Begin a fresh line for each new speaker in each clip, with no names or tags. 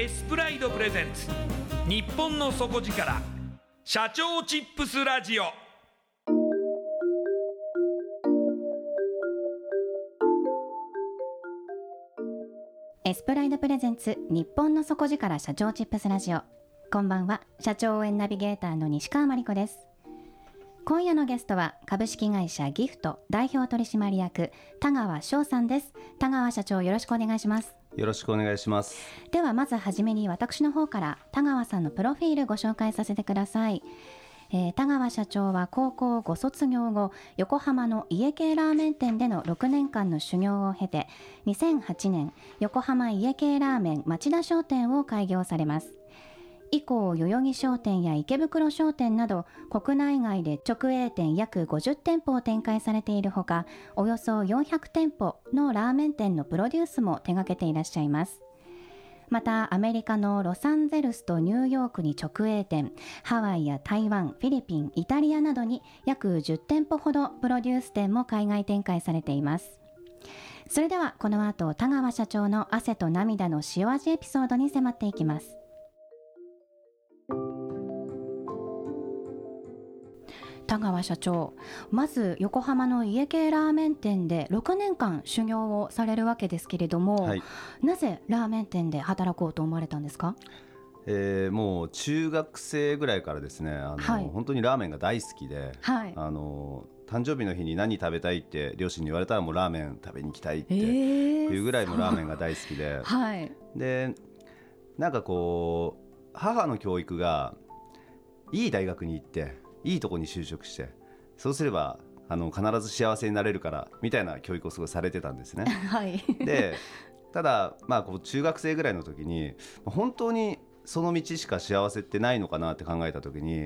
エスプライドプレゼンツ。日本の底力。社長チップスラジオ。
エスプライドプレゼンツ日本の底力社長チップスラジオ。こんばんは社長応援ナビゲーターの西川真理子です。今夜のゲストは株式会社ギフト代表取締役田川翔さんです。田川社長よろしくお願いします。
よろしくお願いします。
ではまずはじめに私の方から田川さんのプロフィールご紹介させてください。えー、田川社長は高校ご卒業後横浜の家系ラーメン店での6年間の修行を経て2008年横浜家系ラーメン町田商店を開業されます。以降代々木商店や池袋商店など国内外で直営店約50店舗を展開されているほかおよそ400店舗のラーメン店のプロデュースも手掛けていらっしゃいます。またアメリカのロサンゼルスとニューヨークに直営店ハワイや台湾フィリピンイタリアなどに約10店舗ほどプロデュース店も海外展開されています。それではこの後田川社長の汗と涙の塩味エピソードに迫っていきます。田川社長。まず横浜の家系ラーメン店で6年間修行をされるわけですけれども、はい、なぜラーメン店で働こうと思われたんですか？
えー、もう中学生ぐらいからですねあの、はい、本当にラーメンが大好きで、はい、あの誕生日の日に何食べたいって両親に言われたらもうラーメン食べに行きたいっていうぐらいもラーメンが大好きで、はい、でなんかこう母の教育がいい大学に行っていいとこに就職してそうすればあの必ず幸せになれるからみたいな教育をすごいされてたんですね。はい、でただ、まあ、こう中学生ぐらいの時に本当にその道しか幸せってないのかなって考えた時に、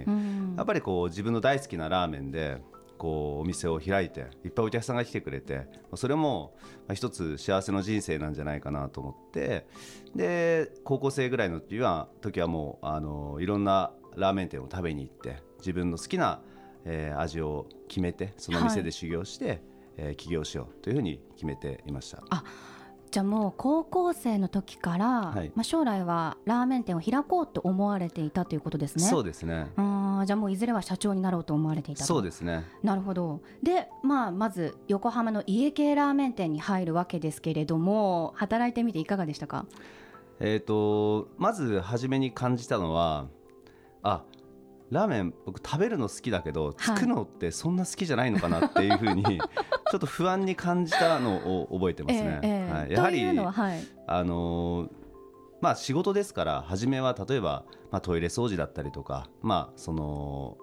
やっぱりこう自分の大好きなラーメンでこうお店を開いていっぱいお客さんが来てくれてそれも一つ幸せの人生なんじゃないかなと思ってで高校生ぐらいの時は時はもうあのいろんなラーメン店を食べに行って自分の好きな、えー、味を決めてその店で修行して、はい、えー、起業しようというふうに決めていました。
あじゃあもう高校生の時から、はい、まあ、将来はラーメン店を開こうと思われていたということですね。
そうですね。
あじゃあもういずれは社長になろうと思われていた
そうですね。
なるほど。で、まあ、まず横浜の家系ラーメン店に入るわけですけれども働いてみていかがでしたか？
えーとまず初めに感じたのはあラーメン僕食べるの好きだけど作るのってそんな好きじゃないのかなっていうふうに、ちょっと不安に感じたのを覚えてますね。
えーえー、はい、やはり
はい、あのーまあ仕事ですから初めは例えば、まあ、トイレ掃除だったりとかまあその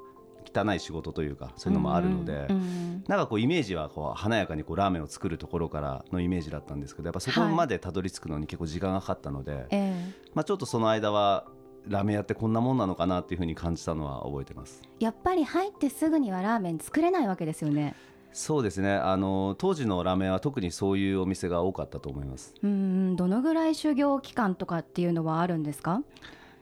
汚い仕事というかそういうのもあるので、うんうん、なんかこうイメージはこう華やかにこうラーメンを作るところからのイメージだったんですけどやっぱそこまでたどり着くのに結構時間がかかったので、はい、まあ、ちょっとその間はラーメン屋ってこんなもんなのかなっていうふうに感じたのは覚えてます。
やっぱり入ってすぐにはラーメン作れないわけですよね。
そうですね。あの当時のラーメンは特にそういうお店が多かったと思います。
うんどのぐらい修行期間とかっていうのはあるんですか？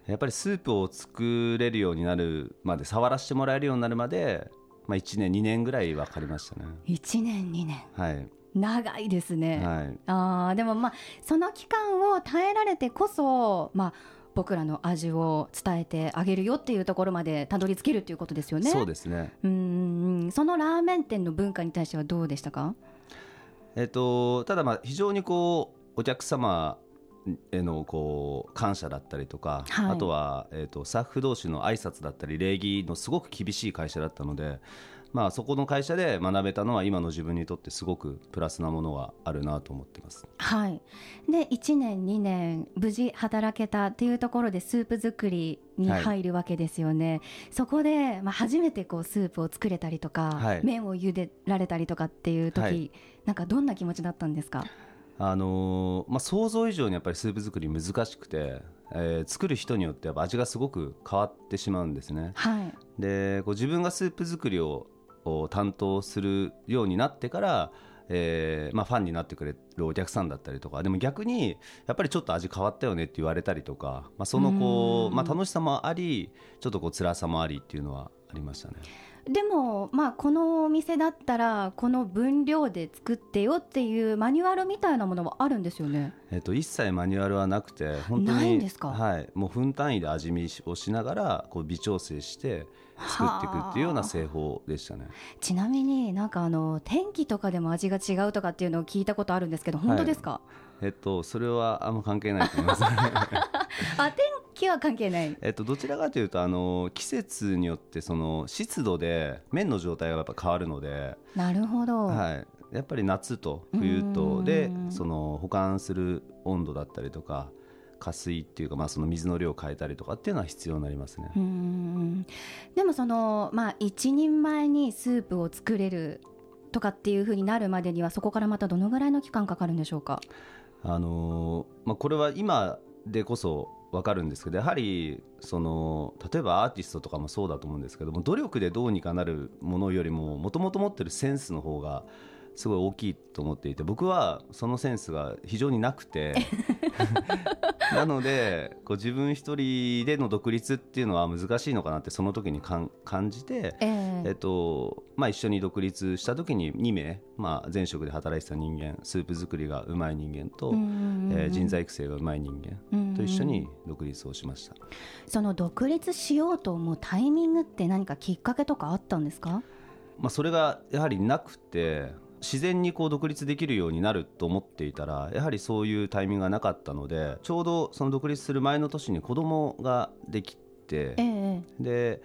やっぱりスープを作れるようになるまで触らせてもらえるようになるまで、まあ、1年2年ぐらい分かりましたね。
1年2年。
はい。
長いですね、
はい、
あでもまあその期間を耐えられてこそまあ僕らの味を伝えてあげるよっていうところまでたどり着けるっていうことですよね。
そうですね。
うんそのラーメン店の文化に対してはどうでしたか？
えっと、ただまあ非常にこうお客様へのこう感謝だったりとか、はい、あとは、えー、とスタッフ同士の挨拶だったり礼儀のすごく厳しい会社だったのでまあ、そこの会社で学べたのは今の自分にとってすごくプラスなものがあるなと思ってます。
はい、で1年2年無事働けたっていうところでスープ作りに入るわけですよね、はい、そこで、まあ、初めてこうスープを作れたりとか、はい、麺を茹でられたりとかっていう時、はい、なんかどんな気持ちだったんですか？
あのー、まあ、想像以上にやっぱりスープ作り難しくて、えー、作る人によってやっぱ味がすごく変わってしまうんですね。
はい、
でこう自分がスープ作りを担当するようになってから、えーまあ、ファンになってくれるお客さんだったりとか。でも逆にやっぱりちょっと味変わったよねって言われたりとか、まあ、そのこう、まあ、楽しさもありちょっとこう辛さもありっていうのはありましたね。
でも、まあ、このお店だったらこの分量で作ってよっていうマニュアルみたいなものはあるんですよね、
えっと、一切マニュアルはなくて本当にはい、もう分単位で味見をしながらこう微調整して作っていくっていうような製法でしたね。
ちなみになんかあの天気とかでも味が違うとかっていうのを聞いたことあるんですけど本当ですか、は
い、えっとそれはあんま関係ないと思います。
あ天気は関係ない、
えっと、どちらかというとあの季節によってその湿度で麺の状態がやっぱ変わるので
なるほど、
はい、やっぱり夏と冬とでその保管する温度だったりとか加水っていうか、まあ、その水の量を変えたりとかっていうのは必要になりますね。
でもその、まあ、一人前にスープを作れるとかっていうふうになるまでにはそこからまたどのぐらいの期間かかるんでしょうか、
あのまあ、これは今でこそ分かるんですけどやはりその例えばアーティストとかもそうだと思うんですけども努力でどうにかなるものよりももともと持ってるセンスの方がすごい大きいと思っていて僕はそのセンスが非常になくて なのでこう自分一人での独立っていうのは難しいのかなってその時に感じて、えー、えっとまあ、一緒に独立した時に2名、まあ、前職で働いてた人間スープ作りがうまい人間と、えー、人材育成がうまい人間と一緒に独立をしました。
その独立しようと思うタイミングって何かきっかけとかあったんですか？
まあ、それがやはりなくて自然にこう独立できるようになると思っていたらやはりそういうタイミングがなかったのでちょうどその独立する前の年に子供ができて、ええ、で、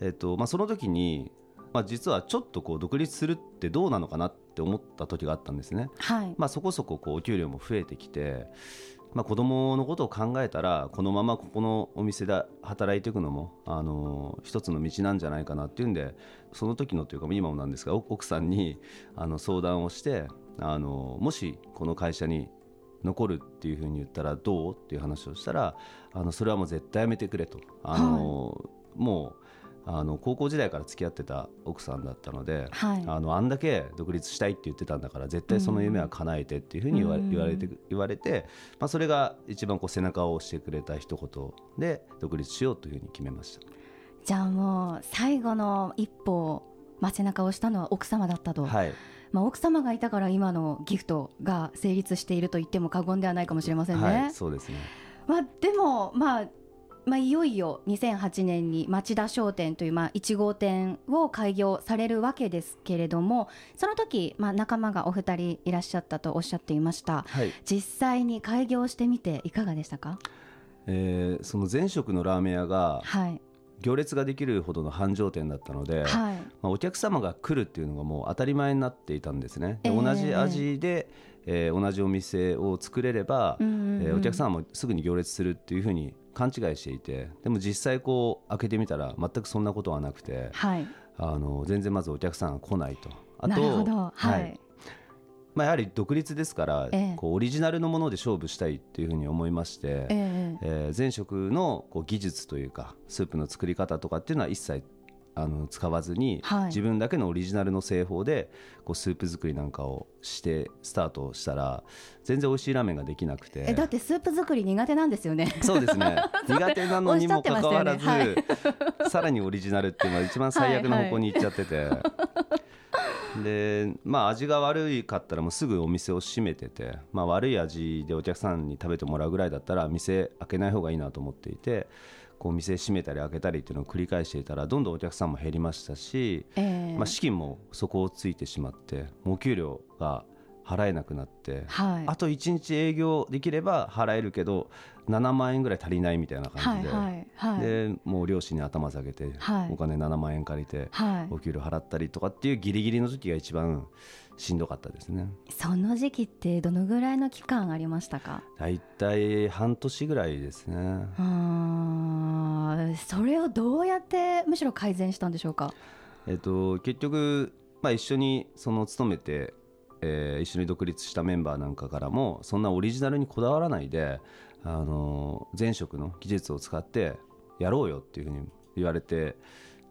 えっとまあ、その時に、まあ、実はちょっとこう独立するってどうなのかなって思った時があったんですね。
はい、
まあ、そこそここうお給料も増えてきてまあ、子供のことを考えたらこのままここのお店で働いていくのもあの一つの道なんじゃないかなっていうんでその時のというか今もなんですが奥さんにあの相談をしてあのもしこの会社に残るっていうふうに言ったらどう？っていう話をしたらあのそれはもう絶対やめてくれと。あの、はい、もうあの高校時代から付き合ってた奥さんだったので、はい、あのあんだけ独立したいって言ってたんだから絶対その夢は叶えてっていうふうに言わ,、言われて言われて、まあ、それが一番こう背中を押してくれた一言で独立しようというふうに決めました。
じゃあもう最後の一歩、まあ、背中を押したのは奥様だったと。
はい。
まあ、奥様がいたから今のギフトが成立していると言っても過言ではないかもしれませんね。
はい、そうですね。
まあ、でも、まあ、まあ、いよいよ2008年に町田商店というまあ1号店を開業されるわけですけれどもその時まあ仲間がお二人いらっしゃったとおっしゃっていました、はい、実際に開業してみていかがでしたか、
えー、その前職のラーメン屋が、はい。行列ができるほどの繁盛店だったので、はい、まあ、お客様が来るっていうのがもう当たり前になっていたんですね。で同じ味で、えー、同じお店を作れれば、うんうんうん、えー、お客様もすぐに行列するっていうふうに勘違いしていてでも実際こう開けてみたら全くそんなことはなくて、はい、あの全然まずお客さんが来ないと。
あとはい、はい。
まあ、やはり独立ですから、ええ、こうオリジナルのもので勝負したいっていうふうに思いまして、ええ。えー、前職のこう技術というかスープの作り方とかっていうのは一切あの使わずに、はい、自分だけのオリジナルの製法でこうスープ作りなんかをしてスタートしたら全然美味しいラーメンができなくて。
えだってスープ作り苦手なんですよね。
そうですね。苦手なのにもかかわらず、ね。はい、さらにオリジナルっていうのは一番最悪の方向に行っちゃってて。はいはいでまあ味が悪いかったらもうすぐお店を閉めてて、まあ、悪い味でお客さんに食べてもらうぐらいだったら店開けない方がいいなと思っていてこう店閉めたり開けたりっていうのを繰り返していたらどんどんお客さんも減りましたし、えー、まあ、資金も底をついてしまってお給料が払えなくなって、はい、あと1日営業できれば払えるけど7万円ぐらい足りないみたいな感じではいはいはい、でもう両親に頭下げて、お金7万円借りて、お給料払ったりとかっていうギリギリの時が一番しんどかったですね。
その時期ってどのぐらいの期間ありましたか？
大体半年ぐらいですね。
あそれをどうやってむしろ改善したんでしょうか？
えっと結局、まあ、一緒にその勤めてえー、一緒に独立したメンバーなんかからもそんなオリジナルにこだわらないで、あの前職の技術を使ってやろうよっていうふうに言われて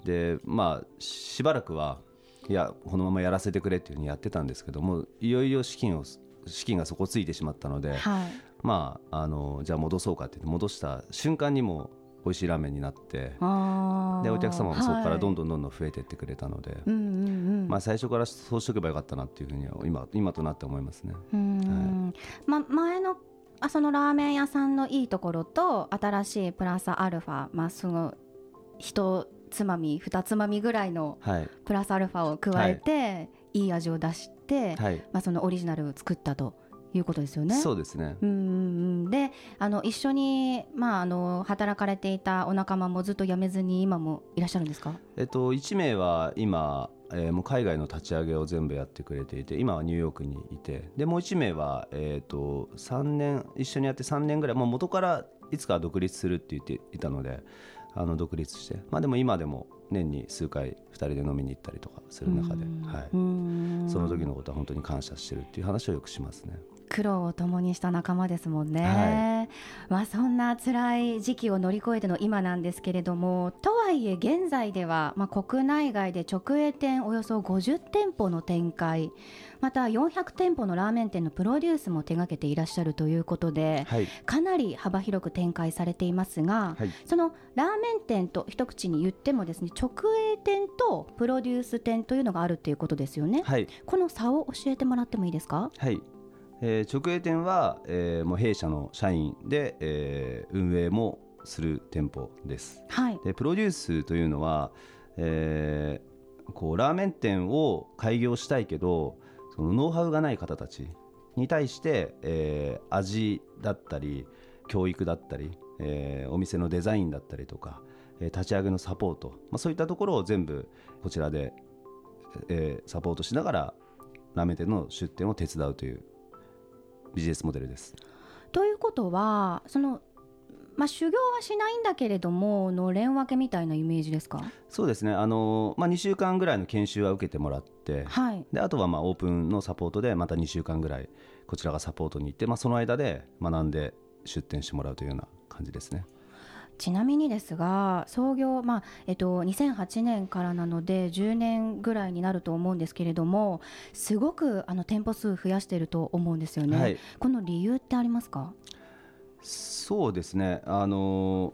でまあしばらくはいやこのままやらせてくれっていうふうにやってたんですけどもいよいよ資金を資金が底ついてしまったので、はい、まああのじゃあ戻そうかって戻した瞬間にも美味しいラーメンになってでお客様もそこからどんどんどんどん増えていってくれたので、はい、まあ、最初からそうしておけばよかったなっていうふうには今今となって思いますね。はい、
ま、前のあそのラーメン屋さんのいいところと新しいプラスアルファ、まあ、その一つまみ二つまみぐらいのプラスアルファを加えて、はい、いい味を出して、はい、まあ、そのオリジナルを作ったということですよね。
そうですね。
うんで、あの一緒にまああの働かれていたお仲間もずっと辞めずに今もいらっしゃるんですか？
えっと一名は今。えー、もう海外の立ち上げを全部やってくれていて今はニューヨークにいてでもう1名は、えーと、3年一緒にやって3年ぐらいもう元からいつか独立するって言っていたのであの独立して、まあ、でも今でも年に数回2人で飲みに行ったりとかする中で、はい、その時のことは本当に感謝してるっていう話をよくしますね。
苦労を共にした仲間ですもんね、はい、まあ、そんな辛い時期を乗り越えての今なんですけれどもとはいえ現在では、まあ、国内外で直営店およそ50店舗の展開また400店舗のラーメン店のプロデュースも手掛けていらっしゃるということで、はい、かなり幅広く展開されていますが、はい、そのラーメン店と一口に言ってもですね直営店とプロデュース店というのがあるということですよね、はい、この差を教えてもらってもいいですか？
はいえー、直営店は、えー、もう弊社の社員で、えー、運営もする店舗です、はい、でプロデュースというのは、えー、こうラーメン店を開業したいけどそのノウハウがない方たちに対して、えー、味だったり教育だったり、えー、お店のデザインだったりとか、えー、立ち上げのサポート、まあ、そういったところを全部こちらで、えー、サポートしながらラーメン店の出店を手伝うというビジネスモデルです。
ということはそのまあ、修行はしないんだけれどものれん分けみたいなイメージですか？
そうですねあの、まあ、2週間ぐらいの研修は受けてもらって、はい、であとはまあオープンのサポートでまた2週間ぐらいこちらがサポートに行って、まあ、その間で学んで出店してもらうというような感じですね。
ちなみにですが創業、まあえっと、2008年からなので10年ぐらいになると思うんですけれどもすごくあの店舗数増やしていると思うんですよね、はい、この理由ってありますか？
そうですね。あの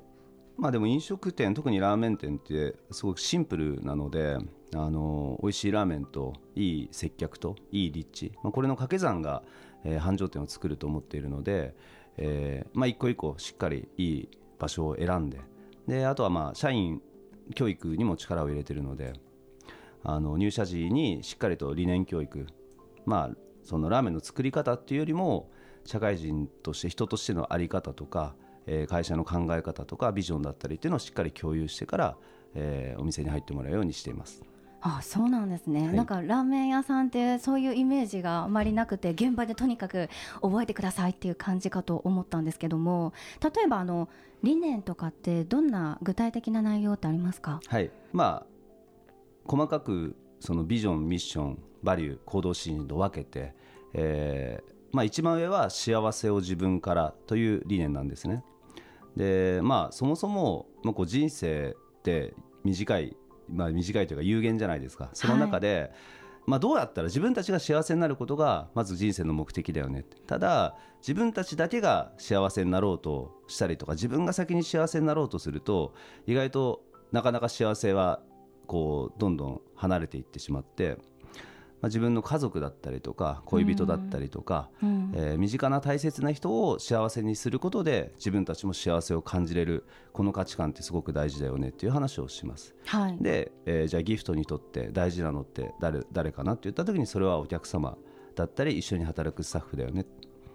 まあでも飲食店特にラーメン店ってすごくシンプルなのであの美味しいラーメンといい接客といい立地、まあ、これの掛け算が、えー、繁盛店を作ると思っているので、えーまあ、一個一個しっかりいい場所を選んでであとはまあ社員教育にも力を入れているのであの入社時にしっかりと理念教育まあそのラーメンの作り方っていうよりも社会人として人としての在り方とか、えー、会社の考え方とかビジョンだったりっていうのをしっかり共有してから、えー、お店に入ってもらうようにしています。
あそうなんですね、はい、なんかラーメン屋さんってそういうイメージがあまりなくて現場でとにかく覚えてくださいっていう感じかと思ったんですけども例えばあの理念とかってどんな具体的な内容ってありますか？
はい。まあ細かくそのビジョンミッションバリュー行動指針と分けて、えーまあ、一番上は幸せを自分からという理念なんですね。でまあそもそも、まあ、こう人生って短いまあ、短いというか有限じゃないですか。その中で、はい、まあ、どうやったら自分たちが幸せになることがまず人生の目的だよねただ自分たちだけが幸せになろうとしたりとか自分が先に幸せになろうとすると意外となかなか幸せはこうどんどん離れていってしまってまあ、自分の家族だったりとか恋人だったりとか、うん、えー、身近な大切な人を幸せにすることで自分たちも幸せを感じれるこの価値観ってすごく大事だよねっていう話をします。はい、で、えー、じゃあギフトにとって大事なのって誰誰かなって言った時にそれはお客様だったり一緒に働くスタッフだよね。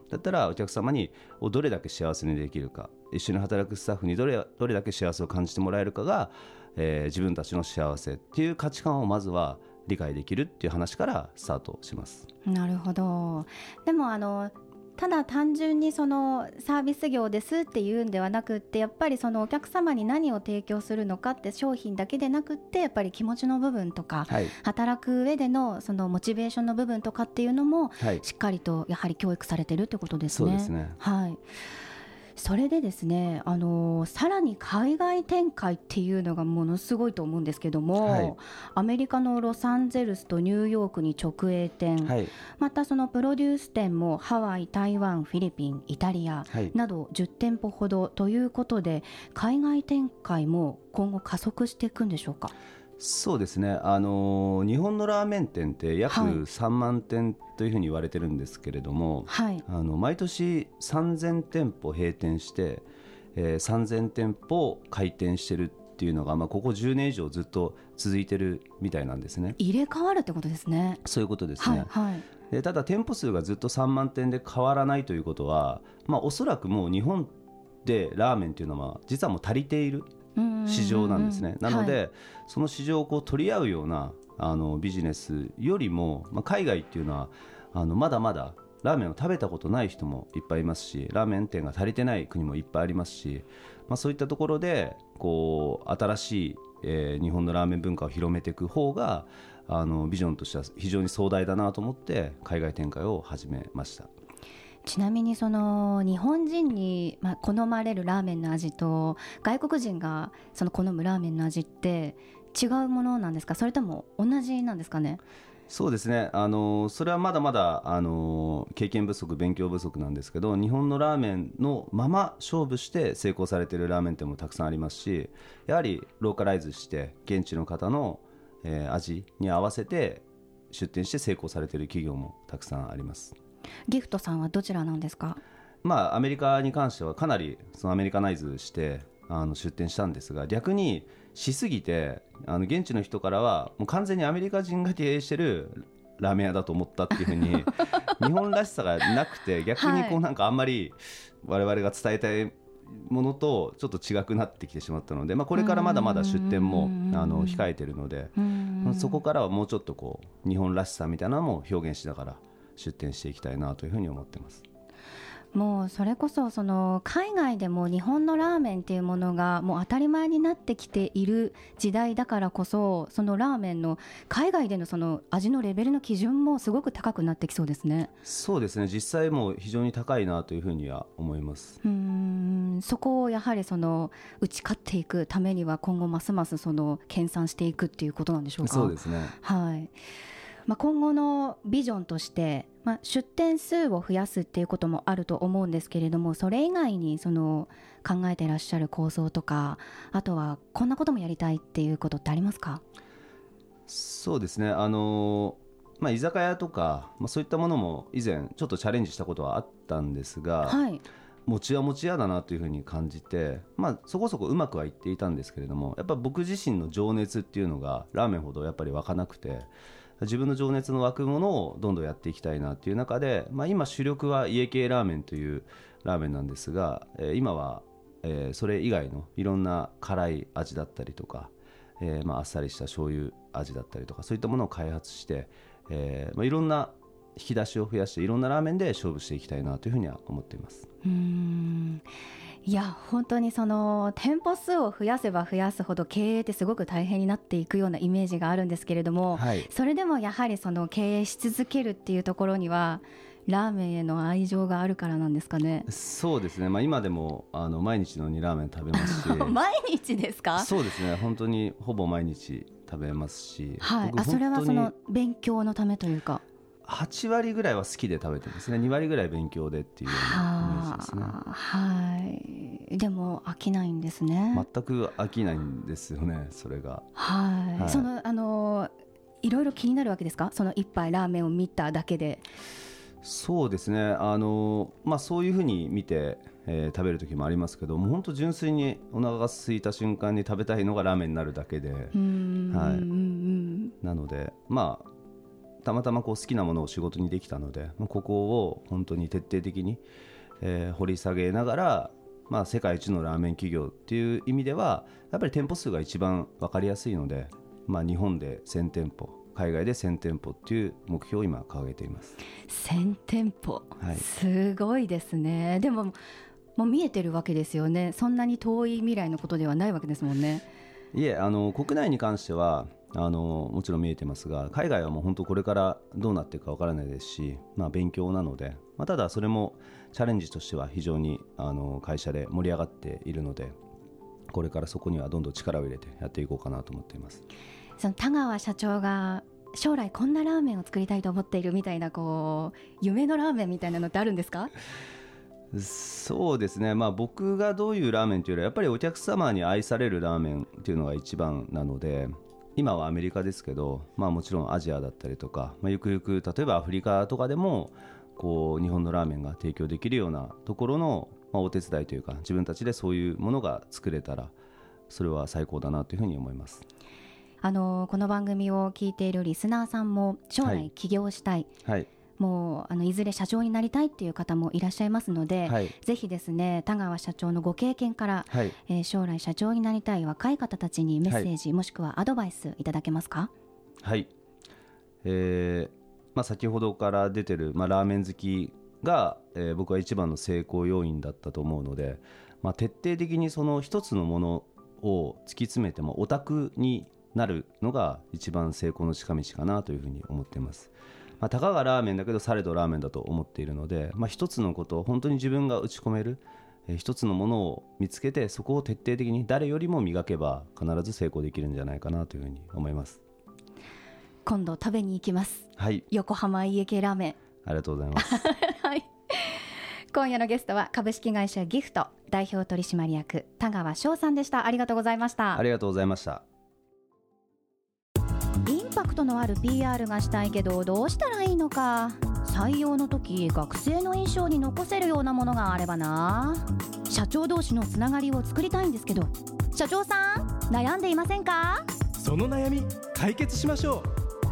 だったらお客様にどれだけ幸せにできるか一緒に働くスタッフにどれどれだけ幸せを感じてもらえるかが、えー、自分たちの幸せっていう価値観をまずは理解できるっていう話からスタートします。
なるほど。でもあのただ単純にそのサービス業ですっていうんではなくってやっぱりそのお客様に何を提供するのかって商品だけでなくってやっぱり気持ちの部分とか、はい、働く上でのそのモチベーションの部分とかっていうのもしっかりとやはり教育されてるってことですね。そうですね。はいそれでですね、あのー、さらに海外展開っていうのがものすごいと思うんですけども、はい、アメリカのロサンゼルスとニューヨークに直営店、はい、またそのプロデュース店もハワイ、台湾、フィリピン、イタリアなど10店舗ほどということで、海外展開も今後加速していくんでしょうか？
そうですね、あのー、日本のラーメン店って約3万店というふうに言われてるんですけれども、はい、あの毎年3000店舗閉店して、えー、3000店舗開店してるっていうのが、まあ、ここ10年以上ずっと続いてるみたいなんですね。
入れ替わるってことですね。
そういうことですね、はい、はい、でただ店舗数がずっと3万店で変わらないということは、まあ、おそらくもう日本でラーメンっていうのは実はもう足りている市場なんですね。なので、はい、その市場をこう取り合うようなあのビジネスよりも、まあ、海外っていうのはあのまだまだラーメンを食べたことない人もいっぱいいますしラーメン店が足りてない国もいっぱいありますし、まあ、そういったところでこう新しい、えー、日本のラーメン文化を広めていく方があのビジョンとしては非常に壮大だなと思って海外展開を始めました。
ちなみにその日本人に、ま、好まれるラーメンの味と外国人がその好むラーメンの味って違うものなんですか？それとも同じなんですかね？
そうですね。あのそれはまだまだあの経験不足勉強不足なんですけど日本のラーメンのまま勝負して成功されているラーメン店もたくさんありますしやはりローカライズして現地の方の、えー、味に合わせて出店して成功されている企業もたくさんあります。
ギフトさんはどちらなんですか？
まあアメリカに関してはかなりそのアメリカナイズしてあの出店したんですが逆にしすぎてあの現地の人からはもう完全にアメリカ人が経営してるラーメン屋だと思ったっていうふうに 日本らしさがなくて逆にこうなんかあんまり我々が伝えたいものとちょっと違くなってきてしまったので、まあ、これからまだまだ出店もあの控えてるのでそこからはもうちょっとこう日本らしさみたいなのも表現しながら出展していきたいなというふうに思ってます。
もうそれこそその海外でも日本のラーメンっていうものがもう当たり前になってきている時代だからこそそのラーメンの海外でのその味のレベルの基準もすごく高くなってきそうですね。
そうですね。実際も非常に高いなというふうには思います
うん。そこをやはりその打ち勝っていくためには今後ますますその研鑽していくっていうことなんでしょうか。
そうですね。
はいまあ、今後のビジョンとして、まあ、出店数を増やすっていうこともあると思うんですけれどもそれ以外にその考えていらっしゃる構想とかあとはこんなこともやりたいっていうことってありますか？
そうですね。あのまあ、居酒屋とか、まあ、そういったものも以前ちょっとチャレンジしたことはあったんですが、はい、持ちは持ち屋だなというふうに感じて、まあ、そこそこうまくはいっていたんですけれどもやっぱ僕自身の情熱っていうのがラーメンほどやっぱり湧かなくて自分の情熱の湧くものをどんどんやっていきたいなっていう中で、まあ、今主力は家系ラーメンというラーメンなんですが、えー、今はえー、それ以外のいろんな辛い味だったりとか、えー、まああっさりした醤油味だったりとかそういったものを開発して、えーまあ、いろんな引き出しを増やしていろんなラーメンで勝負していきたいなというふうには思っています。
うん。いや本当にその店舗数を増やせば増やすほど経営ってすごく大変になっていくようなイメージがあるんですけれども、はい、それでもやはりその経営し続けるっていうところにはラーメンへの愛情があるからなんですかね。
そうですね。まあ今でもあの毎日のにラーメン食べますし。
毎日ですか？
そうですね。本当にほぼ毎日食べますし。
はい。あそれはその勉強のためというか。
8割ぐらいは好きで食べてですね2割ぐらい勉強でっていうようなですね。
はい。でも飽きないんですね。
全く飽きないんですよねそれが。
はい、はい、そのあのいろいろ気になるわけですか？その一杯ラーメンを見ただけで。
そうですね。あの、まあ、そういうふうに見て、えー、食べる時もありますけどもう本当純粋にお腹が空いた瞬間に食べたいのがラーメンになるだけで、はい、なのでまあたまたまこう好きなものを仕事にできたのでここを本当に徹底的に、えー、掘り下げながら、まあ、世界一のラーメン企業っていう意味ではやっぱり店舗数が一番分かりやすいので、まあ、日本で1000店舗海外で1000店舗っていう目標を今掲げています。
1000店舗、はい、すごいですね。でももう見えてるわけですよね。そんなに遠い未来のことではないわけですもんね。
いえあの国内に関してはあのもちろん見えてますが海外はもう本当これからどうなっていくかわからないですし、まあ、勉強なので、まあ、ただそれもチャレンジとしては非常にあの会社で盛り上がっているのでこれからそこにはどんどん力を入れてやっていこうかなと思っています。
その田川社長が将来こんなラーメンを作りたいと思っているみたいなこう夢のラーメンみたいなのってあるんですか？
そうですね、まあ、僕がどういうラーメンというよりはやっぱりお客様に愛されるラーメンというのが一番なので今はアメリカですけど、まあ、もちろんアジアだったりとか、まあ、ゆくゆく例えばアフリカとかでもこう日本のラーメンが提供できるようなところの、まあ、お手伝いというか自分たちでそういうものが作れたらそれは最高だなというふうに思います。
あのこの番組を聞いているリスナーさんも将来起業したい、はい、はい。もうあのいずれ社長になりたいっていう方もいらっしゃいますので、はい、ぜひですね田川社長のご経験から、はい、えー、将来社長になりたい若い方たちにメッセージ、はい、もしくはアドバイスいただけますか？
はい、えーまあ、先ほどから出てる、まあ、ラーメン好きが、えー、僕は一番の成功要因だったと思うので、まあ、徹底的にその一つのものを突き詰めてもオタクになるのが一番成功の近道かなというふうに思っています。まあ、たかがラーメンだけどされどラーメンだと思っているので、まあ、一つのことを本当に自分が打ち込める、えー、一つのものを見つけてそこを徹底的に誰よりも磨けば必ず成功できるんじゃないかなというふうに思います
今度食べに行きます。はい。横浜家系ラーメン。
ありがとうございます。はい。
今夜のゲストは株式会社ギフト代表取締役田川翔さんでした。ありがとうございました。
ありがとうございました。
パクトのある PR がしたいけどどうしたらいいのか。採用の時学生の印象に残せるようなものがあればな。社長同士のつながりを作りたいんですけど社長さん悩んでいませんか？
その悩み解決しましょう